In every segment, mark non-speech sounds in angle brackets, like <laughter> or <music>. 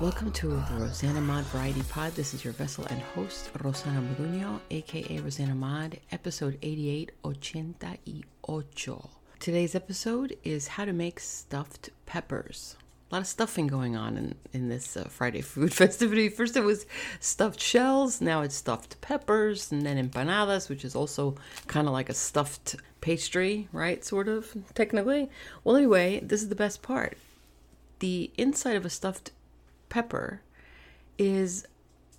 Welcome to the Rosanna Mod Variety Pod. This is your vessel and host, Rosanna Maluno, aka Rosanna Mod, episode 8888. Today's episode is how to make stuffed peppers. A lot of stuffing going on in, in this uh, Friday food <laughs> festivity. First it was stuffed shells, now it's stuffed peppers, and then empanadas, which is also kind of like a stuffed pastry, right? Sort of, technically. Well, anyway, this is the best part. The inside of a stuffed pepper is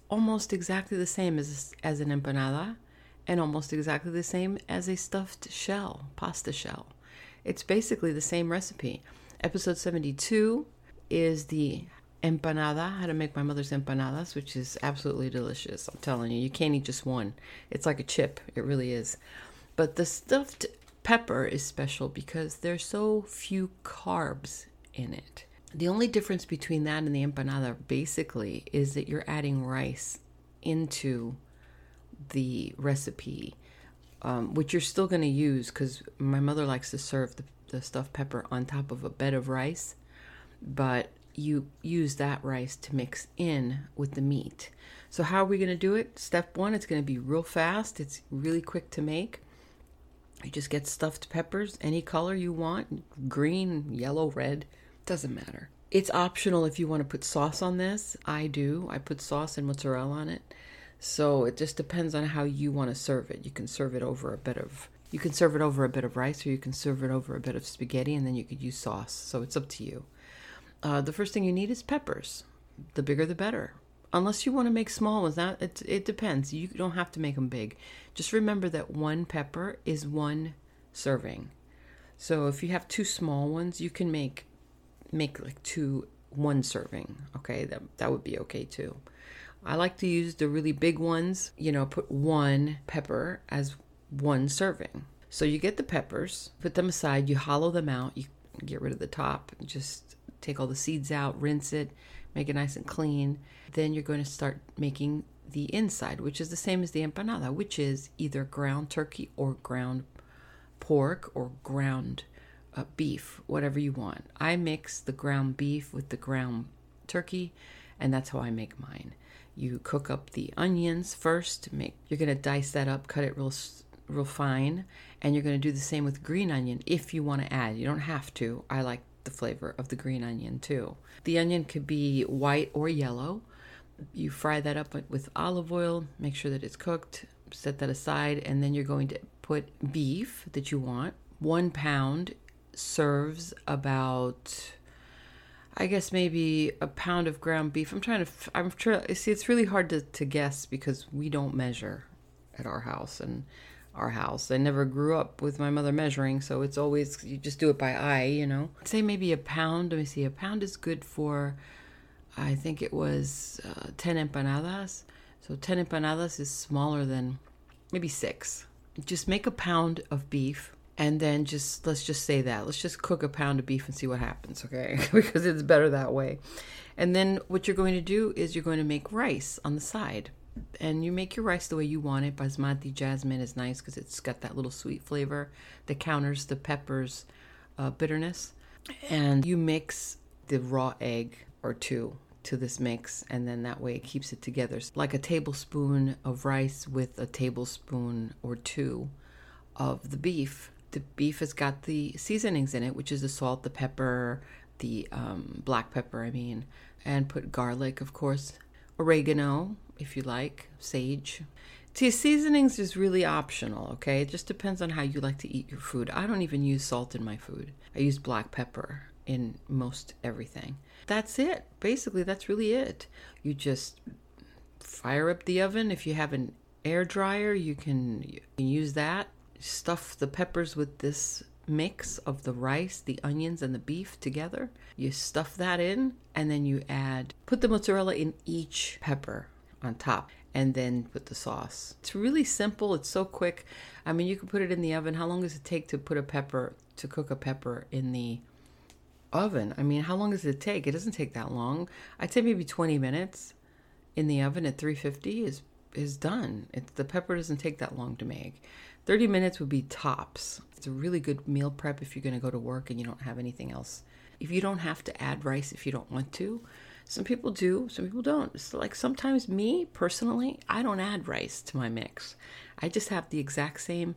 almost exactly the same as as an empanada and almost exactly the same as a stuffed shell, pasta shell. It's basically the same recipe. Episode 72 is the empanada, how to make my mother's empanadas, which is absolutely delicious. I'm telling you, you can't eat just one. It's like a chip, it really is. But the stuffed pepper is special because there's so few carbs in it. The only difference between that and the empanada basically is that you're adding rice into the recipe, um, which you're still going to use because my mother likes to serve the, the stuffed pepper on top of a bed of rice, but you use that rice to mix in with the meat. So, how are we going to do it? Step one, it's going to be real fast, it's really quick to make. You just get stuffed peppers, any color you want green, yellow, red doesn't matter. It's optional if you want to put sauce on this. I do. I put sauce and mozzarella on it. So it just depends on how you want to serve it. You can serve it over a bit of you can serve it over a bit of rice or you can serve it over a bit of spaghetti and then you could use sauce. So it's up to you. Uh, the first thing you need is peppers. The bigger the better. Unless you want to make small ones. that it, it depends. You don't have to make them big. Just remember that one pepper is one serving. So if you have two small ones, you can make make like two one serving. Okay, that that would be okay too. I like to use the really big ones, you know, put one pepper as one serving. So you get the peppers, put them aside, you hollow them out, you get rid of the top, just take all the seeds out, rinse it, make it nice and clean. Then you're going to start making the inside, which is the same as the empanada, which is either ground turkey or ground pork or ground uh, beef, whatever you want. I mix the ground beef with the ground turkey, and that's how I make mine. You cook up the onions first. Make you're gonna dice that up, cut it real real fine, and you're gonna do the same with green onion if you want to add. You don't have to. I like the flavor of the green onion too. The onion could be white or yellow. You fry that up with olive oil. Make sure that it's cooked. Set that aside, and then you're going to put beef that you want. One pound serves about I guess maybe a pound of ground beef. I'm trying to, I'm trying, see, it's really hard to, to guess because we don't measure at our house and our house. I never grew up with my mother measuring, so it's always, you just do it by eye, you know. Say maybe a pound. Let me see, a pound is good for, I think it was uh, 10 empanadas. So 10 empanadas is smaller than maybe six. Just make a pound of beef and then just let's just say that. Let's just cook a pound of beef and see what happens okay? <laughs> Because it's better that way. And then what you're going to do is you're going to make rice on the side. And you make your rice the way you want it basmati jasmine is nice because it's got that little sweet flavor that counters the peppers uh, bitterness. And you mix the raw egg or two to this mix and then that way it keeps it together. So like a tablespoon of rice with a tablespoon or two of the beef the beef has got the seasonings in it, which is the salt, the pepper, the um, black pepper, I mean, and put garlic, of course, oregano, if you like, sage. See, seasonings is really optional, okay? It just depends on how you like to eat your food. I don't even use salt in my food, I use black pepper in most everything. That's it. Basically, that's really it. You just fire up the oven. If you have an air dryer, you can, you can use that stuff the peppers with this mix of the rice, the onions, and the beef together. You stuff that in, and then you add, put the mozzarella in each pepper on top, and then put the sauce. It's really simple. It's so quick. I mean, you can put it in the oven. How long does it take to put a pepper, to cook a pepper in the oven? I mean, how long does it take? It doesn't take that long. I'd say maybe 20 minutes in the oven at 350 is is done. It's the pepper doesn't take that long to make. 30 minutes would be tops. It's a really good meal prep if you're going to go to work and you don't have anything else. If you don't have to add rice if you don't want to. Some people do, some people don't. So like sometimes me personally, I don't add rice to my mix. I just have the exact same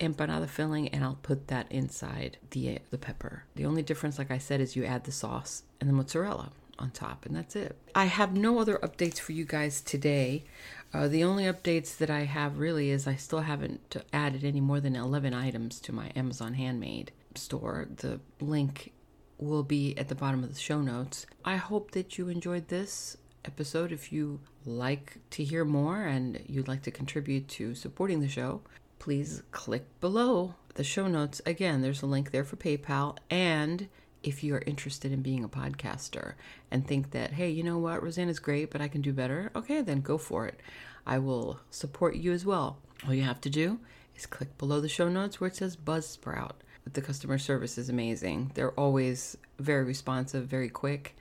empanada filling and I'll put that inside the the pepper. The only difference like I said is you add the sauce and the mozzarella on top, and that's it. I have no other updates for you guys today. Uh, the only updates that I have really is I still haven't added any more than 11 items to my Amazon Handmade store. The link will be at the bottom of the show notes. I hope that you enjoyed this episode. If you like to hear more and you'd like to contribute to supporting the show, please click below the show notes. Again, there's a link there for PayPal and if you are interested in being a podcaster and think that, hey, you know what, Rosanna's great, but I can do better, okay, then go for it. I will support you as well. All you have to do is click below the show notes where it says Buzzsprout. The customer service is amazing. They're always very responsive, very quick.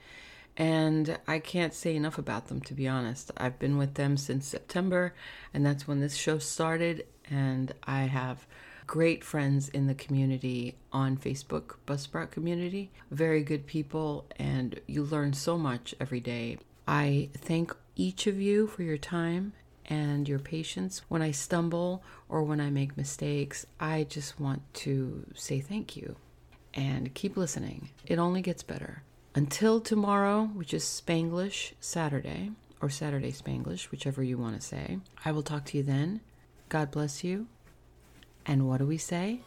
And I can't say enough about them, to be honest. I've been with them since September, and that's when this show started. And I have great friends in the community on Facebook, Buzzsprout community. Very good people, and you learn so much every day. I thank each of you for your time and your patience. When I stumble or when I make mistakes, I just want to say thank you and keep listening. It only gets better. Until tomorrow, which is Spanglish Saturday, or Saturday Spanglish, whichever you want to say, I will talk to you then. God bless you. And what do we say?